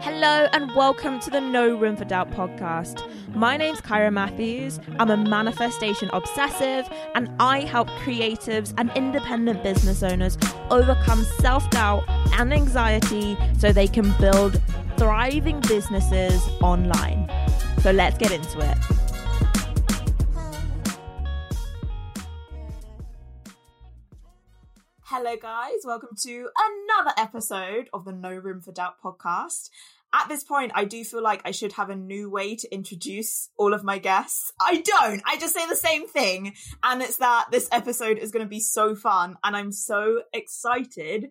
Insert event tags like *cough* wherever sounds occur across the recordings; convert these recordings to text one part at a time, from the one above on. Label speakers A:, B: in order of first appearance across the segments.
A: Hello and welcome to the No Room for Doubt podcast. My name's Kira Matthews. I'm a manifestation obsessive and I help creatives and independent business owners overcome self doubt and anxiety so they can build thriving businesses online. So let's get into it. Hello, guys. Welcome to another episode of the No Room for Doubt podcast. At this point, I do feel like I should have a new way to introduce all of my guests. I don't. I just say the same thing. And it's that this episode is going to be so fun. And I'm so excited.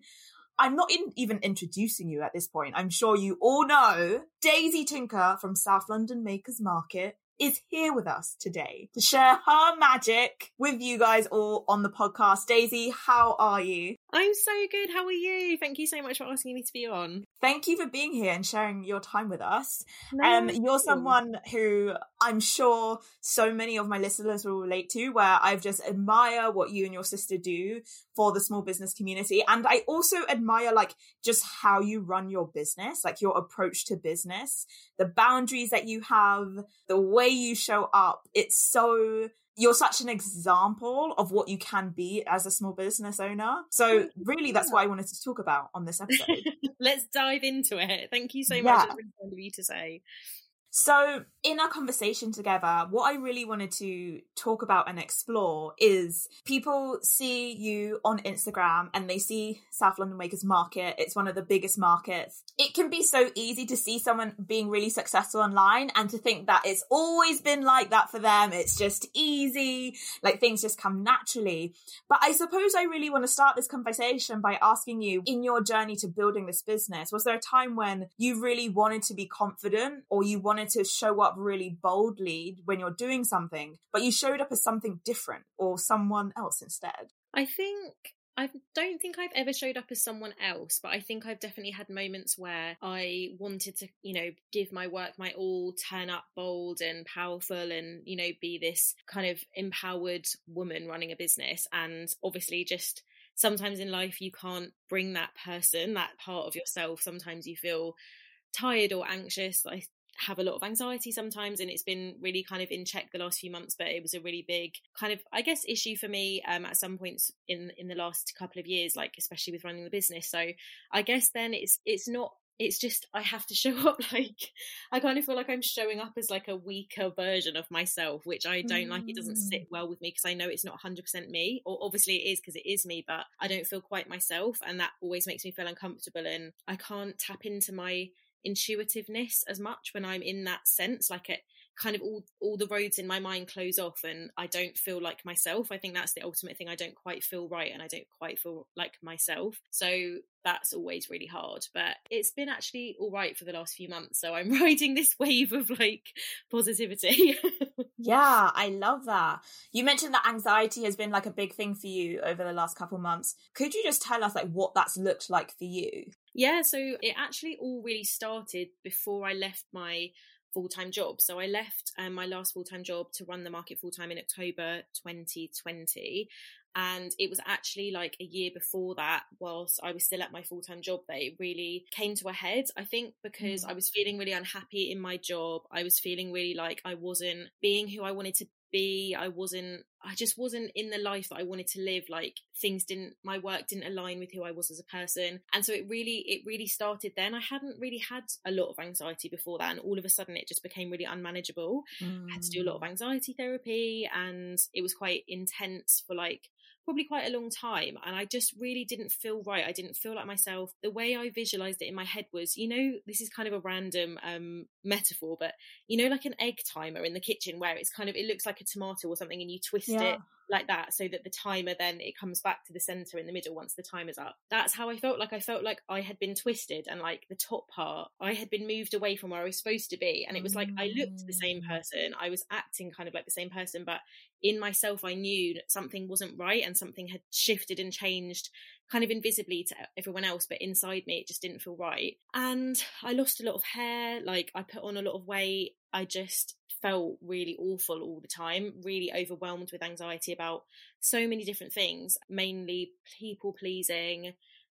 A: I'm not in, even introducing you at this point. I'm sure you all know Daisy Tinker from South London Makers Market is here with us today to share her magic with you guys all on the podcast. Daisy, how are you?
B: I'm so good. How are you? Thank you so much for asking me to be on.
A: Thank you for being here and sharing your time with us. No, um, you're someone who I'm sure so many of my listeners will relate to, where I've just admire what you and your sister do for the small business community. And I also admire like just how you run your business, like your approach to business, the boundaries that you have, the way you show up. It's so you're such an example of what you can be as a small business owner. So really that's what I wanted to talk about on this *laughs* episode.
B: Let's dive into it. Thank you so yeah. much. It's really kind of you to say.
A: So, in our conversation together, what I really wanted to talk about and explore is people see you on Instagram and they see South London Makers Market. It's one of the biggest markets. It can be so easy to see someone being really successful online and to think that it's always been like that for them. It's just easy, like things just come naturally. But I suppose I really want to start this conversation by asking you in your journey to building this business, was there a time when you really wanted to be confident or you wanted wanted to show up really boldly when you're doing something, but you showed up as something different or someone else instead?
B: I think I don't think I've ever showed up as someone else, but I think I've definitely had moments where I wanted to, you know, give my work my all, turn up bold and powerful and, you know, be this kind of empowered woman running a business. And obviously, just sometimes in life, you can't bring that person, that part of yourself. Sometimes you feel tired or anxious. I have a lot of anxiety sometimes and it's been really kind of in check the last few months but it was a really big kind of i guess issue for me um, at some points in in the last couple of years like especially with running the business so i guess then it's it's not it's just I have to *laughs* show up like I kind of feel like I'm showing up as like a weaker version of myself, which I don't mm. like. It doesn't sit mm. well with me because I know it's not 100% me, or obviously it is because it is me, but I don't feel quite myself, and that always makes me feel uncomfortable, and I can't tap into my intuitiveness as much when I'm in that sense. Like it kind of all all the roads in my mind close off and I don't feel like myself. I think that's the ultimate thing. I don't quite feel right and I don't quite feel like myself. So that's always really hard. But it's been actually all right for the last few months. So I'm *laughs* riding this wave of like positivity. *laughs*
A: yeah, I love that. You mentioned that anxiety has been like a big thing for you over the last couple months. Could you just tell us like what that's looked like for you?
B: Yeah, so it actually all really started before I left my full time job. So I left um, my last full time job to run the market full time in October 2020. And it was actually like a year before that, whilst I was still at my full time job, that it really came to a head. I think because mm. I was feeling really unhappy in my job. I was feeling really like I wasn't being who I wanted to be. I wasn't, I just wasn't in the life that I wanted to live. Like things didn't, my work didn't align with who I was as a person. And so it really, it really started then. I hadn't really had a lot of anxiety before that. And all of a sudden it just became really unmanageable. Mm. I had to do a lot of mm. anxiety therapy and it was quite intense for like probably quite a long time and I just really didn't feel right. I didn't feel like myself. The way I visualized it in my head was, you know, this is kind of a random um, metaphor, but you know, like an egg timer in the kitchen where it's kind of, it looks like a tomato or something and you twist yeah. it like that so that the timer then it comes back to the center in the middle once the timer's up. That's how i felt like i felt like i had been twisted and like the top part i had been moved away from where i was supposed to be. And it was like i looked the same mm. person i was acting kind of like the same person but in myself i knew that something wasn't right and something had shifted and changed kind of invisibly to everyone else but inside me it just didn't feel right. And i lost a lot of hair like i put on a lot of weight i just felt really awful all the time, really overwhelmed with anxiety about so many different things, mainly people pleasing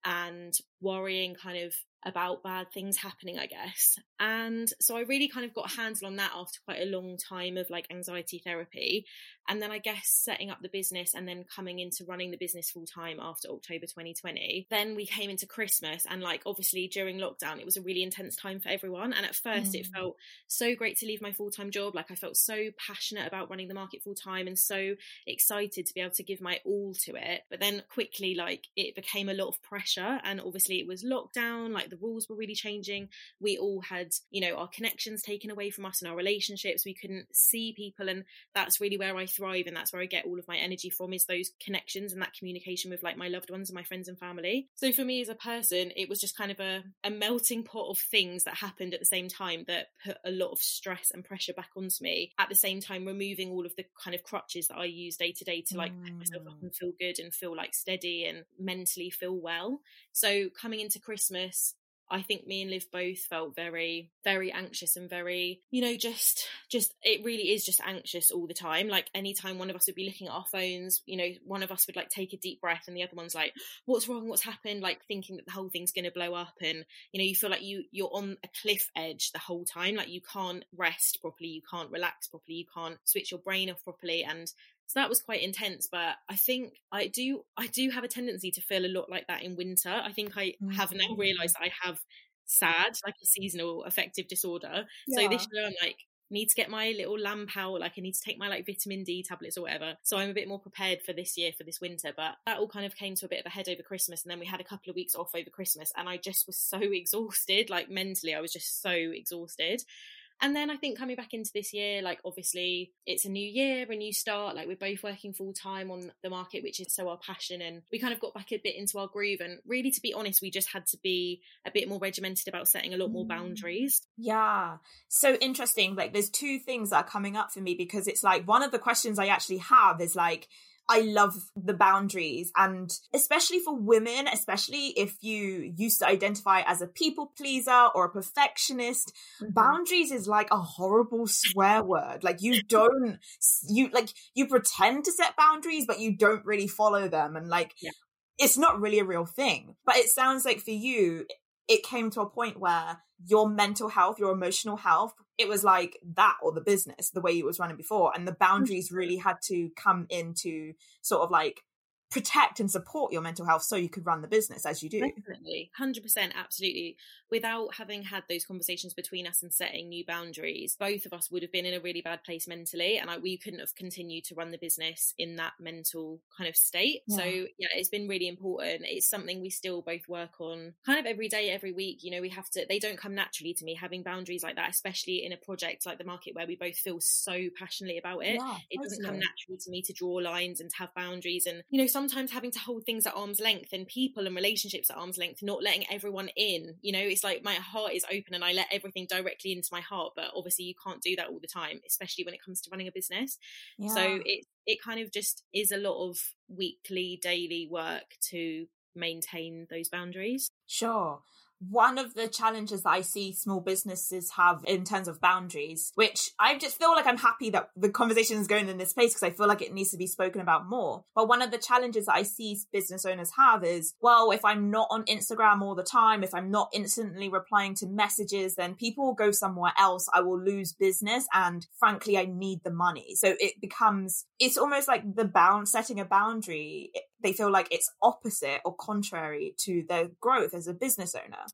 B: and worrying kind of about bad things happening, I guess. And so I really kind of got a handle on that after quite a long time of like anxiety therapy. And then I guess setting up the business and then coming into running the business full time after October 2020. Then we came into Christmas and like obviously during lockdown, it was a really intense time for everyone. And at first mm. it felt so great to leave my full time job. Like I felt so passionate about running the market full time and so excited to be able to give my all to it. But then quickly, like it became a lot of pressure. And obviously it was lockdown, like the rules were really changing. We all had, you know, our connections taken away from us and our relationships. We couldn't see people. And that's really where I thrive and that's where I get all of my energy from is those connections and that communication with like my loved ones and my friends and family. So for me as a person, it was just kind of a, a melting pot of things that happened at the same time that put a lot of stress and pressure back onto me. At the same time, removing all of the kind of crutches that I use day to day to like mm. myself up and feel good and feel like steady and mentally feel well. So coming into Christmas, I think me and Liv both felt very, very anxious and very, you know, just, just, it really is just anxious all the time. Like anytime one of us would be looking at our phones, you know, one of us would like take a deep breath and the other one's like, what's wrong? What's happened? Like thinking that the whole thing's going to blow up. And, you know, you feel like you, you're on a cliff edge the whole time. Like you can't rest properly. You can't relax properly. You can't switch your brain off properly. And so that was quite intense but i think i do i do have a tendency to feel a lot like that in winter i think i have now mm. realized i have sad like a seasonal affective disorder yeah. so this year i'm like need to get my little lamp out like i need to take my like vitamin d tablets or whatever so i'm a bit more prepared for this year for this winter but that all kind of came to a bit of a head over christmas and then we had a couple of weeks off over christmas and i just was so *laughs* exhausted like mentally i was just so exhausted and then I think coming back into this year, like obviously it's a new year, a new start. Like we're both working full time on the market, which is so our passion. And we kind of got back a bit into our groove. And really, to be honest, we just had to be a bit more regimented about setting a lot more mm. boundaries.
A: Yeah. So interesting. Like there's two things that are coming up for me because it's like one of the questions I actually have is like, I love the boundaries and especially for women, especially if you used to identify as a people pleaser or a perfectionist, mm-hmm. boundaries is like a horrible swear word. Like you don't, you like, you pretend to set boundaries, but you don't really follow them. And like, yeah. it's not really a real thing. But it sounds like for you, it came to a point where your mental health, your emotional health, it was like that or the business, the way it was running before. And the mm. boundaries really had to come into sort of like protect and support your mental health so you could run the business as you do.
B: Definitely, 100%, absolutely. Without having had those conversations between us and setting new boundaries, both of us would have been in a really bad place mentally, and I, we couldn't have continued to run the business in that mental kind of state. Yeah. So, yeah, it's been really important. It's something we still both work on kind of every day, every week. You know, we have to, they don't come naturally to me having boundaries like that, especially in a project like the market where we both feel so passionately about it. Yeah, it doesn't come naturally to me to draw lines and to have boundaries. And, you know, sometimes having to hold things at arm's length and people and relationships at arm's length, not letting everyone in. You know, it's like my heart is open and I let everything directly into my heart, but obviously you can't do that all the time, especially when it comes to running a business. Yeah. So it it kind of just is a lot of weekly, daily work to maintain those boundaries.
A: Sure one of the challenges that I see small businesses have in terms of boundaries, which I just feel like I'm happy that the conversation is going in this place because I feel like it needs to be spoken about more. But one of the challenges that I see business owners have is, well, if I'm not on Instagram all the time, if I'm not instantly replying to messages, then people will go somewhere else. I will lose business. And frankly, I need the money. So it becomes, it's almost like the bound, setting a boundary they feel like it's opposite or contrary to their growth as a business owner.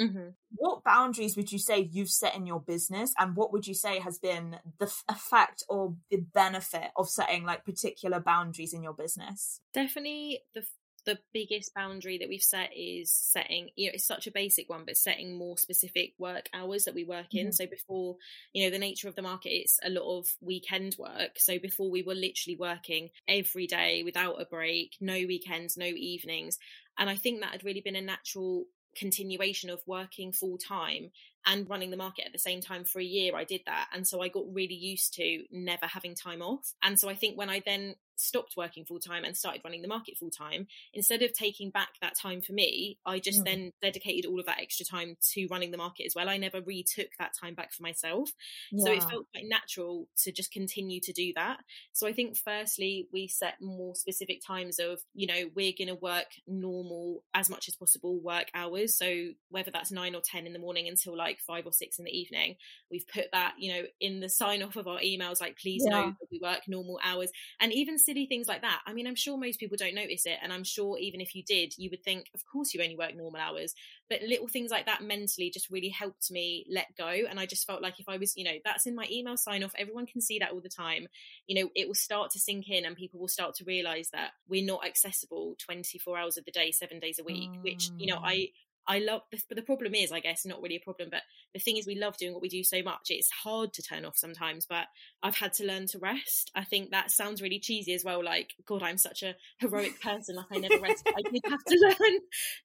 A: Mm-hmm. What boundaries would you say you've set in your business, and what would you say has been the f- effect or the benefit of setting like particular boundaries in your business?
B: Definitely the the biggest boundary that we've set is setting you know it's such a basic one but setting more specific work hours that we work in. Mm-hmm. so before you know the nature of the market it's a lot of weekend work. So before we were literally working every day without a break no weekends no evenings. And i think that had really been a natural continuation of working full time and running the market at the same time for a year i did that. And so i got really used to never having time off. And so i think when i then stopped working full time and started running the market full time, instead of taking back that time for me, I just mm. then dedicated all of that extra time to running the market as well. I never retook that time back for myself. Yeah. So it felt quite natural to just continue to do that. So I think firstly, we set more specific times of, you know, we're going to work normal as much as possible work hours. So whether that's nine or 10 in the morning until like five or six in the evening, we've put that, you know, in the sign off of our emails, like, please yeah. know that we work normal hours. And even silly things like that. I mean, I'm sure most people don't notice it. And I'm sure even if you did, you would think, of course, you only work normal hours. But little things like that mentally just really helped me let go. And I just felt like if I was, you know, that's in my email sign off, everyone can see that all the time. You know, it will start to sink in and people will start to realize that we're not accessible 24 hours of the day, seven days a week, mm. which, you know, mm. I, I love, but the problem is, I guess, not really a problem, but the thing is, we love doing what we do so much. It's hard to turn off sometimes, but I've had to learn to rest. I think that sounds really cheesy as well. Like, God, I'm such a heroic person. Like, I never rest. I did have to *laughs* learn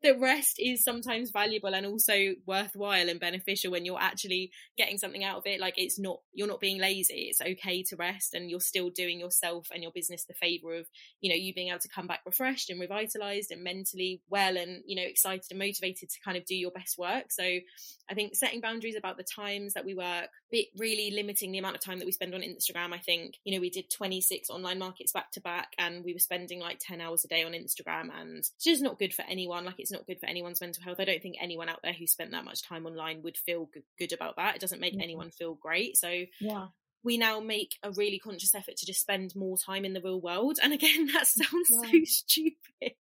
B: that rest is sometimes valuable and also worthwhile and beneficial when you're actually getting something out of it. Like, it's not, you're not being lazy. It's okay to rest and you're still doing yourself and your business the favor of, you know, you being able to come back refreshed and revitalized and mentally well and, you know, excited and motivated to kind of do your best work. So I think setting boundaries about the times that we work, really limiting the amount of time that we spend on Instagram. I think, you know, we did 26 online markets back to back and we were spending like 10 hours a day on Instagram and it's just not good for anyone. Like it's not good for anyone's mental health. I don't think anyone out there who spent that much time online would feel good about that. It doesn't make mm-hmm. anyone feel great. So
A: yeah
B: we now make a really conscious effort to just spend more time in the real world. And again, *laughs* that sounds yeah. so stupid,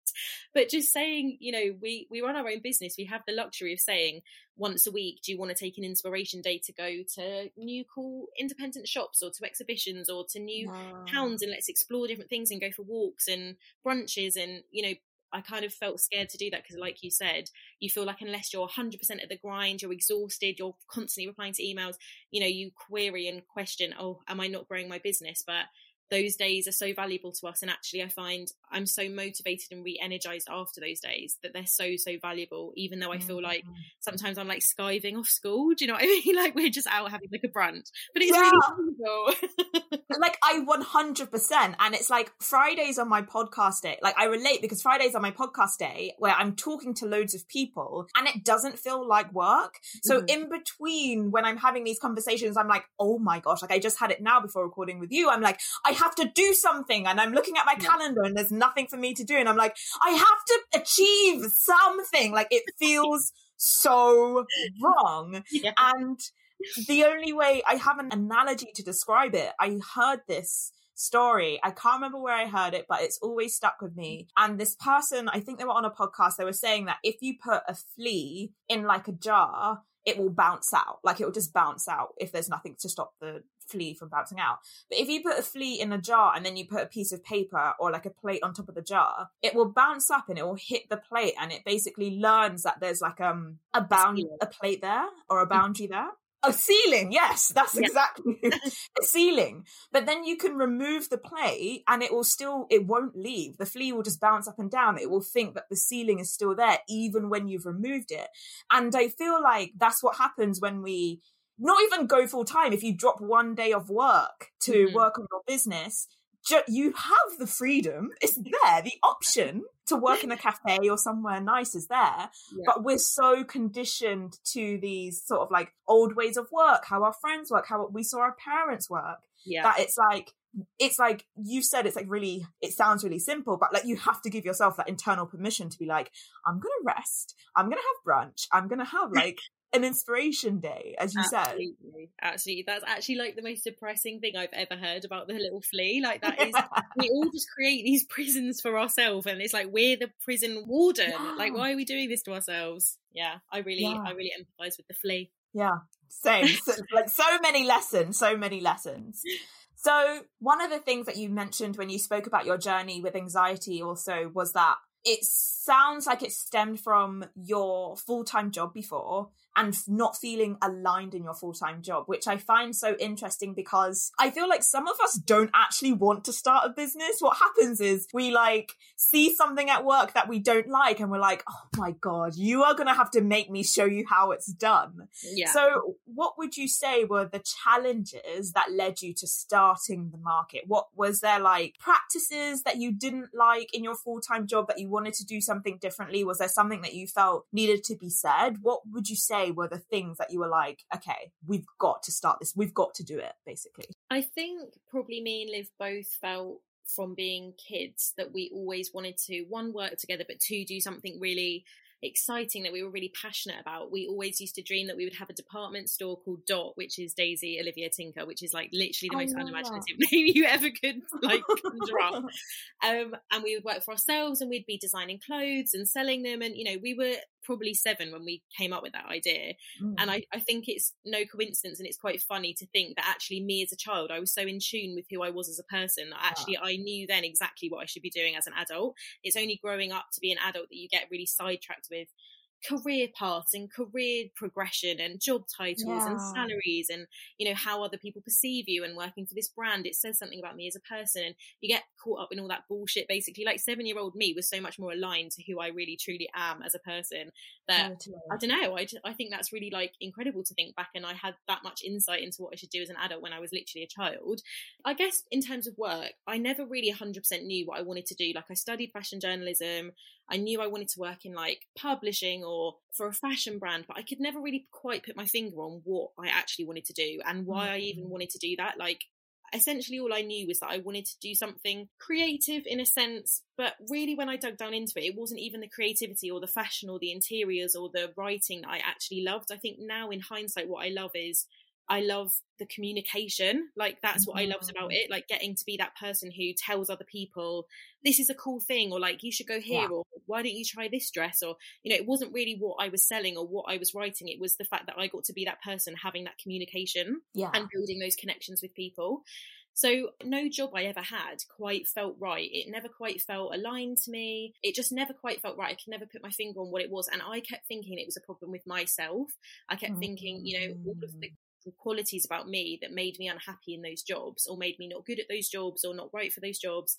B: but just saying, you know, we, we run our own business. We have the luxury of saying once a week, do you want to take an inspiration day to go to new cool independent shops or to exhibitions or to new wow. towns and let's explore different things and go for walks and brunches and, you know, I kind of felt scared to do that because, like you said, you feel like unless you're 100% at the grind, you're exhausted, you're constantly replying to emails, you know, you query and question, oh, am I not growing my business? But those days are so valuable to us and actually i find i'm so motivated and re-energized after those days that they're so so valuable even though i feel like mm-hmm. sometimes i'm like skiving off school do you know what i *laughs* mean like we're just out having like a brunch but it's yeah. really *laughs*
A: like i 100% and it's like fridays on my podcast day like i relate because fridays are my podcast day where i'm talking to loads of people and it doesn't feel like work so mm. in between when i'm having these conversations i'm like oh my gosh like i just had it now before recording with you i'm like i have to do something and I'm looking at my calendar and there's nothing for me to do. And I'm like, I have to achieve something. Like it feels so wrong. Yeah. And the only way I have an analogy to describe it, I heard this story. I can't remember where I heard it, but it's always stuck with me. And this person, I think they were on a podcast, they were saying that if you put a flea in like a jar, it will bounce out. Like it will just bounce out if there's nothing to stop the flea from bouncing out. But if you put a flea in a jar and then you put a piece of paper or like a plate on top of the jar, it will bounce up and it will hit the plate and it basically learns that there's like um a bound a plate there or a mm. boundary there. A ceiling, yes, that's yeah. exactly *laughs* *laughs* a ceiling. But then you can remove the plate and it will still, it won't leave. The flea will just bounce up and down. It will think that the ceiling is still there even when you've removed it. And I feel like that's what happens when we not even go full time. If you drop one day of work to mm-hmm. work on your business, ju- you have the freedom. It's there. The option to work in a cafe or somewhere nice is there. Yeah. But we're so conditioned to these sort of like old ways of work, how our friends work, how we saw our parents work. Yeah. That it's like it's like you said it's like really it sounds really simple but like you have to give yourself that internal permission to be like i'm gonna rest i'm gonna have brunch i'm gonna have *laughs* like an inspiration day, as you
B: absolutely,
A: said.
B: Absolutely. That's actually like the most depressing thing I've ever heard about the little flea. Like that is *laughs* we all just create these prisons for ourselves and it's like we're the prison warden. Yeah. Like why are we doing this to ourselves? Yeah, I really yeah. I really empathize with the flea.
A: Yeah. Same. so, like so many lessons, so many lessons. So one of the things that you mentioned when you spoke about your journey with anxiety also was that it sounds like it stemmed from your full-time job before and not feeling aligned in your full-time job which i find so interesting because i feel like some of us don't actually want to start a business what happens is we like see something at work that we don't like and we're like oh my god you are going to have to make me show you how it's done
B: yeah
A: so what would you say were the challenges that led you to starting the market? What was there like practices that you didn't like in your full time job that you wanted to do something differently? Was there something that you felt needed to be said? What would you say were the things that you were like, okay, we've got to start this, we've got to do it, basically?
B: I think probably me and Liv both felt from being kids that we always wanted to one work together but two do something really exciting that we were really passionate about. We always used to dream that we would have a department store called Dot, which is Daisy Olivia Tinker, which is like literally the most unimaginative that. name you ever could *laughs* like conjure up. *laughs* Um, and we would work for ourselves and we'd be designing clothes and selling them. And, you know, we were probably seven when we came up with that idea. Mm. And I, I think it's no coincidence and it's quite funny to think that actually me as a child, I was so in tune with who I was as a person that actually yeah. I knew then exactly what I should be doing as an adult. It's only growing up to be an adult that you get really sidetracked with career paths and career progression and job titles yeah. and salaries and you know how other people perceive you and working for this brand. It says something about me as a person and you get caught up in all that bullshit. Basically like seven year old me was so much more aligned to who i really truly am as a person that oh, totally. i don't know. I, I think that's really like incredible to think back and i had that much insight into what i should do as an adult when i was literally a child. I guess in terms of work i never really 100% knew what i wanted to do. Like i studied fashion journalism I knew I wanted to work in like publishing or for a fashion brand, but I could never really quite put my finger on what I actually wanted to do and why. I even mm. wanted to do that. Like, essentially, all I knew was that I wanted to do something creative in a sense, but really, when I dug down into it, it wasn't even the creativity or the fashion or the interiors or the writing that I actually loved. I think now, in hindsight, what I love is I love the communication. Like that's what I loved about mm-hmm. it. Like getting to be that person who tells other people this is a cool thing, or like you should go here, yeah. or why don't you try this dress, or you know, it wasn't really what I was selling or what I was writing. It was the fact that I got to be that person having that communication
A: yeah.
B: and building those connections with people. So no job I ever had quite felt right. It never quite felt aligned to me. It just never quite felt right. I could never put my finger on what it was. And I kept thinking it was a problem with myself. I kept mm-hmm. thinking, you know, all of the qualities about me that made me unhappy in those jobs or made me not good at those jobs or not right for those jobs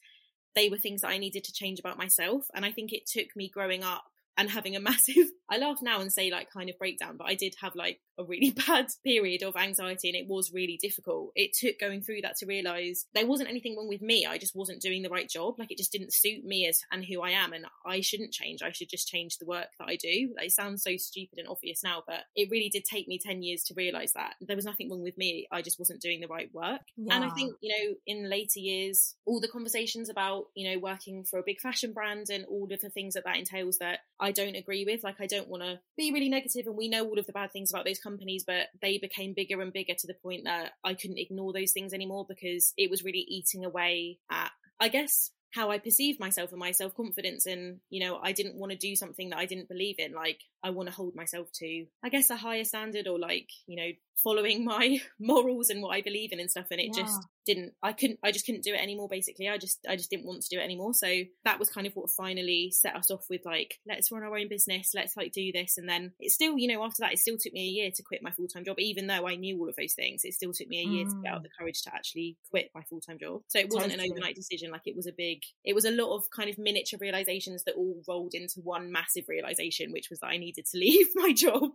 B: they were things that I needed to change about myself. And I think it took me growing up and having a *laughs* massive I laugh now and say like kind of breakdown, but I did have like a really *laughs* bad period of anxiety and it was really difficult. It took going through that to realize there wasn't anything wrong with me. I just wasn't doing the right job. Like it just didn't suit me as and who I am and I shouldn't change. I should just change the work that I do. Like, it sounds so stupid and obvious now, but it really did take me 10 years to realize that there was nothing wrong with me. I just wasn't doing the right work. Yeah. And I think, you know, in later years, all the conversations about, you know, working for a big fashion brand and all of the things that that entails that I don't agree with. Like I don't want to be really negative and we know all of the bad things about those companies, but they became bigger and bigger to the point that I couldn't ignore those things anymore because it was really eating away at, I guess, how I perceived myself and my self confidence. And, you know, I didn't want to do something that I didn't believe in. Like, I want to hold myself to, I guess, a higher standard or like, you know, following *laughs* my morals and what I believe in and stuff. And it yeah. just didn't, I couldn't, I just couldn't do it anymore, basically. I just, I just didn't want to do it anymore. So that was kind of what finally set us off with like, let's run our own business, let's like do this. And then it still, you know, after that, it still took me a year to quit my full time job, even though I knew all of those things. It still took me a year mm. to get out mm. the courage to actually quit my full time job. So it wasn't totally. an overnight decision. Like it was a big, it was a lot of kind of miniature realizations that all rolled into one massive realization, which was that I needed to *laughs* leave my job.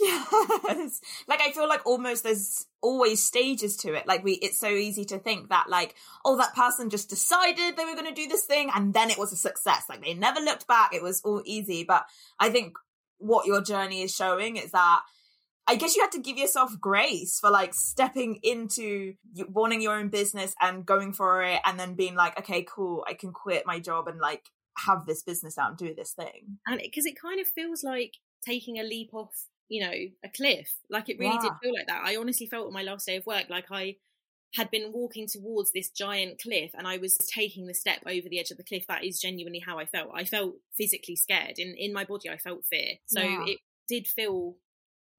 A: Yes. Like I feel like almost there's always stages to it. Like we, it's so easy to think that like, oh, that person just decided they were going to do this thing and then it was a success. Like they never looked back. It was all easy. But I think what your journey is showing is that I guess you had to give yourself grace for like stepping into wanting your own business and going for it and then being like, okay, cool, I can quit my job and like have this business out and do this thing.
B: And because it, it kind of feels like taking a leap off you know, a cliff. Like it really yeah. did feel like that. I honestly felt on my last day of work like I had been walking towards this giant cliff and I was taking the step over the edge of the cliff. That is genuinely how I felt. I felt physically scared. In in my body I felt fear. So yeah. it did feel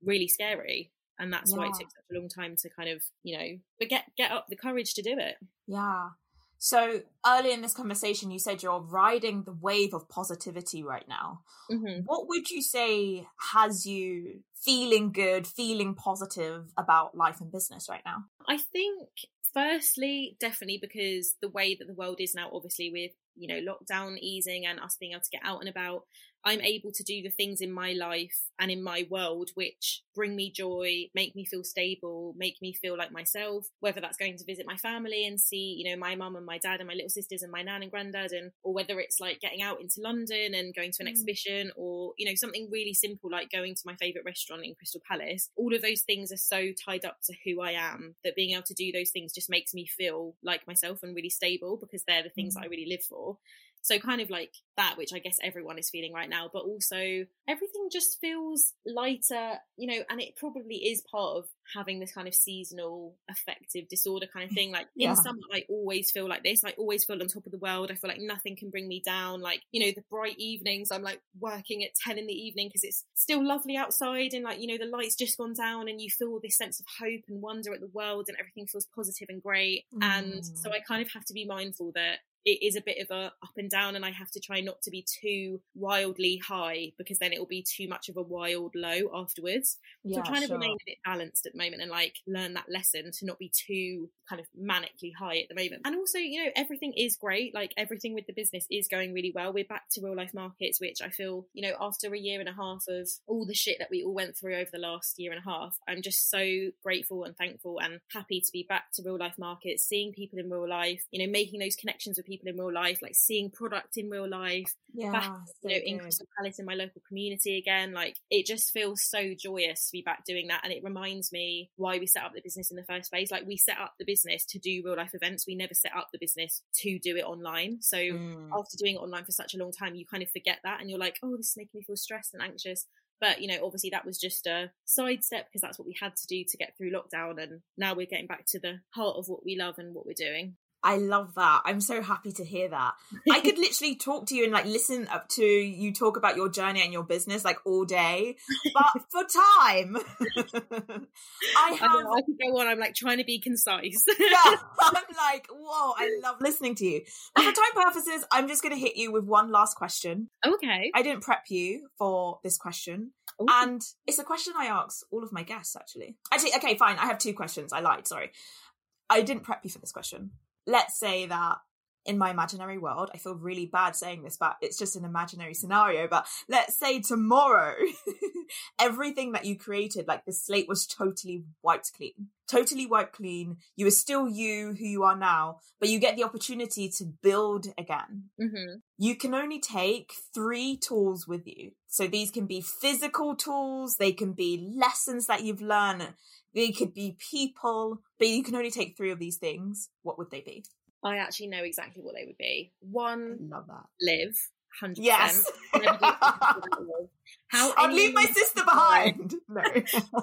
B: really scary. And that's yeah. why it took such a long time to kind of, you know, but get get up the courage to do it.
A: Yeah. So early in this conversation, you said you're riding the wave of positivity right now. Mm-hmm. What would you say has you feeling good, feeling positive about life and business right now?
B: I think, firstly, definitely because the way that the world is now, obviously, with you know lockdown easing and us being able to get out and about I'm able to do the things in my life and in my world which bring me joy, make me feel stable, make me feel like myself, whether that's going to visit my family and see, you know, my mum and my dad and my little sisters and my nan and granddad and or whether it's like getting out into London and going to an mm. exhibition or, you know, something really simple like going to my favourite restaurant in Crystal Palace. All of those things are so tied up to who I am that being able to do those things just makes me feel like myself and really stable because they're the things mm. that I really live for. So kind of like that, which I guess everyone is feeling right now, but also everything just feels lighter, you know, and it probably is part of having this kind of seasonal affective disorder kind of thing. Like yeah. in summer, I always feel like this. I always feel on top of the world. I feel like nothing can bring me down. Like, you know, the bright evenings, I'm like working at 10 in the evening because it's still lovely outside and like, you know, the light's just gone down and you feel this sense of hope and wonder at the world and everything feels positive and great. Mm. And so I kind of have to be mindful that it is a bit of a up and down and I have to try not to be too wildly high because then it will be too much of a wild low afterwards. Yeah, so I'm trying sure. to remain a bit balanced at the moment and like learn that lesson to not be too kind of manically high at the moment. And also, you know, everything is great. Like everything with the business is going really well. We're back to real life markets, which I feel, you know, after a year and a half of all the shit that we all went through over the last year and a half, I'm just so grateful and thankful and happy to be back to real life markets, seeing people in real life, you know, making those connections with people people in real life, like seeing product in real life, yeah, back, you know, good. in Crystal Palace in my local community again. Like it just feels so joyous to be back doing that. And it reminds me why we set up the business in the first place. Like we set up the business to do real life events. We never set up the business to do it online. So mm. after doing it online for such a long time, you kind of forget that and you're like, oh, this is making me feel stressed and anxious. But, you know, obviously that was just a sidestep because that's what we had to do to get through lockdown. And now we're getting back to the heart of what we love and what we're doing.
A: I love that. I'm so happy to hear that. I could *laughs* literally talk to you and like listen up to you talk about your journey and your business like all day, but *laughs* for time, *laughs*
B: I have. I, know, I can go on. I'm like trying to be concise.
A: yeah, I'm like, whoa, I love listening to you. But for time purposes, I'm just going to hit you with one last question.
B: Okay.
A: I didn't prep you for this question. Ooh. And it's a question I ask all of my guests, actually. Actually, okay, fine. I have two questions. I lied. Sorry. I didn't prep you for this question let's say that in my imaginary world, I feel really bad saying this, but it's just an imaginary scenario. But let's say tomorrow, *laughs* everything that you created, like the slate was totally wiped clean, totally wiped clean. You are still you, who you are now, but you get the opportunity to build again. Mm-hmm. You can only take three tools with you. So these can be physical tools, they can be lessons that you've learned, they could be people, but you can only take three of these things. What would they be?
B: I actually know exactly what they would be. One,
A: I love that.
B: Liv. 100%.
A: Yes. *laughs* How I'd leave my sister behind. *laughs* No.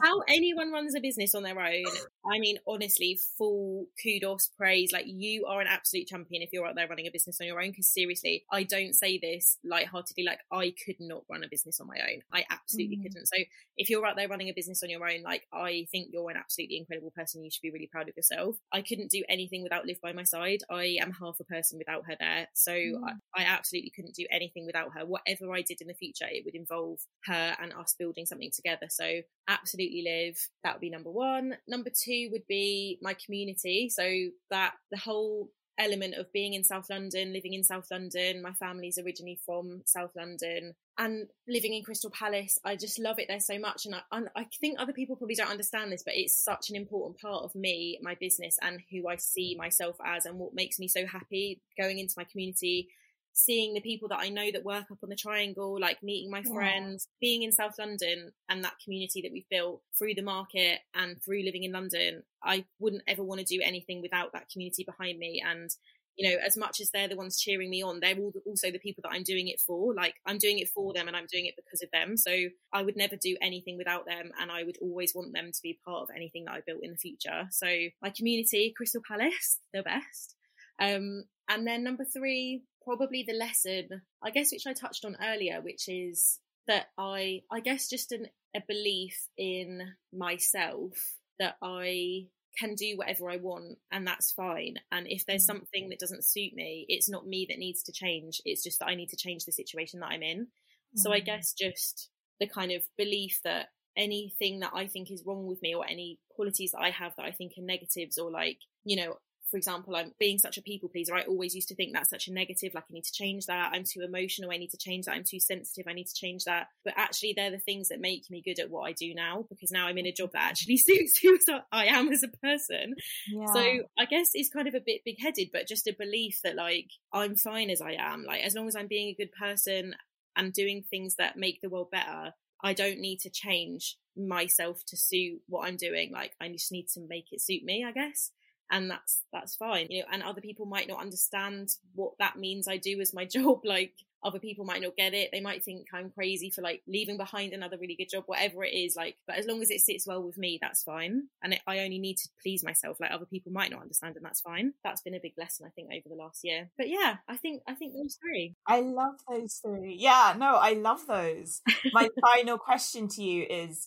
B: How anyone runs a business on their own. I mean, honestly, full kudos, praise. Like you are an absolute champion if you're out there running a business on your own. Because seriously, I don't say this lightheartedly. Like I could not run a business on my own. I absolutely mm. couldn't. So if you're out there running a business on your own, like I think you're an absolutely incredible person. You should be really proud of yourself. I couldn't do anything without Liv by my side. I am half a person without her there. So mm. I, I absolutely couldn't do anything without her. Whatever I did in the future, it would involve her and us building something together. So absolutely Liv. That would be number one. Number two would be my community. So that the whole element of being in South London, living in South London. My family's originally from South London and living in Crystal Palace. I just love it there so much. And I, I think other people probably don't understand this, but it's such an important part of me, my business, and who I see myself as, and what makes me so happy going into my community seeing the people that I know that work up on the triangle, like meeting my friends, being in South London and that community that we've built through the market and through living in London, I wouldn't ever want to do anything without that community behind me. And, you know, as much as they're the ones cheering me on, they're also the people that I'm doing it for. Like, I'm doing it for them and I'm doing it because of them. So I would never do anything without them. And I would always want them to be part of anything that I built in the future. So my community, Crystal Palace, the best. Um, and then number three, probably the lesson, I guess, which I touched on earlier, which is that I, I guess, just an, a belief in myself that I can do whatever I want and that's fine. And if there's mm-hmm. something that doesn't suit me, it's not me that needs to change. It's just that I need to change the situation that I'm in. Mm-hmm. So I mm-hmm. guess just the kind of belief that anything that I think is wrong with me or any qualities that I have that I think are negatives or like, you know, for example, I'm being such a people pleaser. I always used to think that's such a negative, like I need to change that. I'm too emotional, I need to change that. I'm too sensitive, I need to change that. But actually, they're the things that make me good at what I do now because now I'm in a job that actually *laughs* suits who I am as a person. Yeah. So I guess it's kind of a bit big headed, but just a belief that like I'm fine as I am. Like as long as I'm being a good person and doing things that make the world better, I don't need to change myself to suit what I'm doing. Like I just need to make it suit me, I guess. And that's that's fine. You know, and other people might not understand what that means I do as my *laughs* job. Like other people might not get it. They might think I'm crazy for like leaving behind another really good job, whatever it is. Like, but as long as it sits well with me, that's fine. And it, I only need to please myself. Like other people might not understand, and that's fine. That's been a big lesson, I think, over the last year. But yeah, I think I think those three.
A: I love those three. Yeah, no, I love those. My *laughs* final question to you is.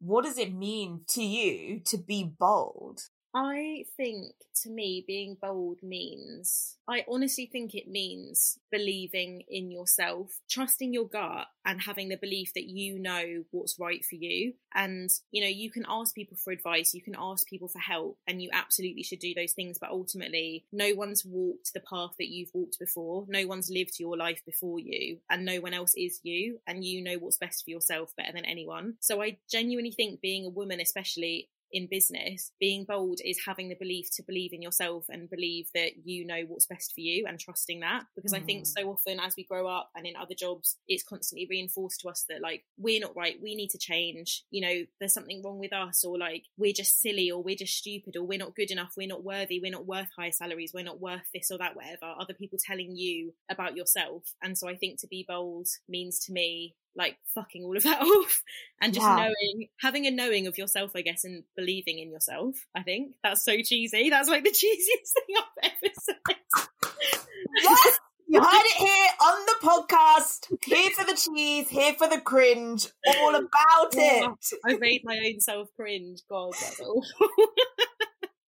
A: What does it mean to you to be bold?
B: I think to me, being bold means, I honestly think it means believing in yourself, trusting your gut, and having the belief that you know what's right for you. And, you know, you can ask people for advice, you can ask people for help, and you absolutely should do those things. But ultimately, no one's walked the path that you've walked before, no one's lived your life before you, and no one else is you. And you know what's best for yourself better than anyone. So I genuinely think being a woman, especially, in business, being bold is having the belief to believe in yourself and believe that you know what's best for you and trusting that. Because mm. I think mm. so often as we grow up and in other jobs, it's constantly reinforced to us that like we're not right, we need to change, you know, there's something wrong with us, or like we're just silly, or we're just stupid, or we're not good enough, we're not worthy, we're not worth higher salaries, we're not worth this or that, whatever. Other people telling you about yourself. And so I think to be bold means to me like fucking all of that off and just yeah. knowing having a knowing of yourself i guess and believing in yourself i think. That's so cheesy. That's like the *laughs* cheesiest thing i've ever said.
A: Yes! *laughs* You heard it here on the podcast. Here for the cheese here for the cringe. All about it.
B: I've made my own self cringe god that's *laughs* awful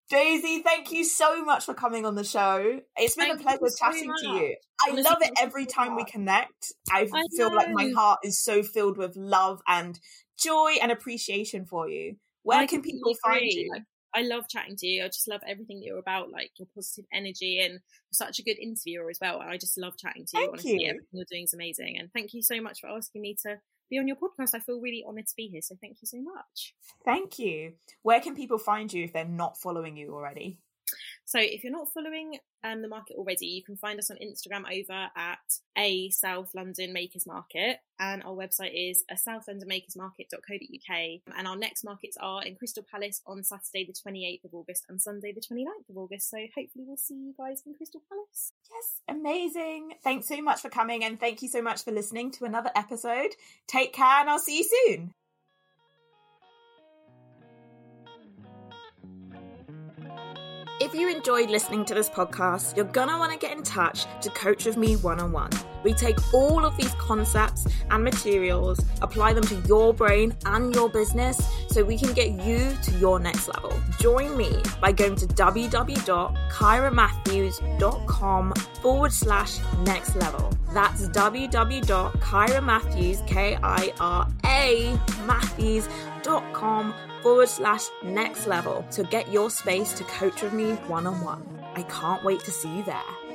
A: Daisy, thank you so much for coming on the show. It's been thank a pleasure chatting to you. I love it every time we connect. I, I feel know. like my heart is so filled with love and joy and appreciation for you. Where I can people find you?
B: Like, I love chatting to you. I just love everything that you're about, like your positive energy, and you're such a good interviewer as well. I just love chatting to you.
A: Thank
B: honestly,
A: you.
B: everything you're doing is amazing, and thank you so much for asking me to be on your podcast. I feel really honoured to be here. So thank you so much.
A: Thank you. Where can people find you if they're not following you already?
B: So if you're not following um, the market already, you can find us on Instagram over at a South London Makers Market, and our website is a South London Makers Market.co.uk. And our next markets are in Crystal Palace on Saturday, the 28th of August, and Sunday, the 29th of August. So hopefully we'll see you guys in Crystal Palace.
A: Yes, amazing. Thanks so much for coming, and thank you so much for listening to another episode. Take care, and I'll see you soon. You enjoyed listening to this podcast, you're gonna wanna get in touch to coach with me one on one. We take all of these concepts and materials, apply them to your brain and your business so we can get you to your next level. Join me by going to www.kiramatthews.com forward slash next level. That's www.kiramatthews, K I R A forward slash next level to get your space to coach with me one on one. I can't wait to see you there.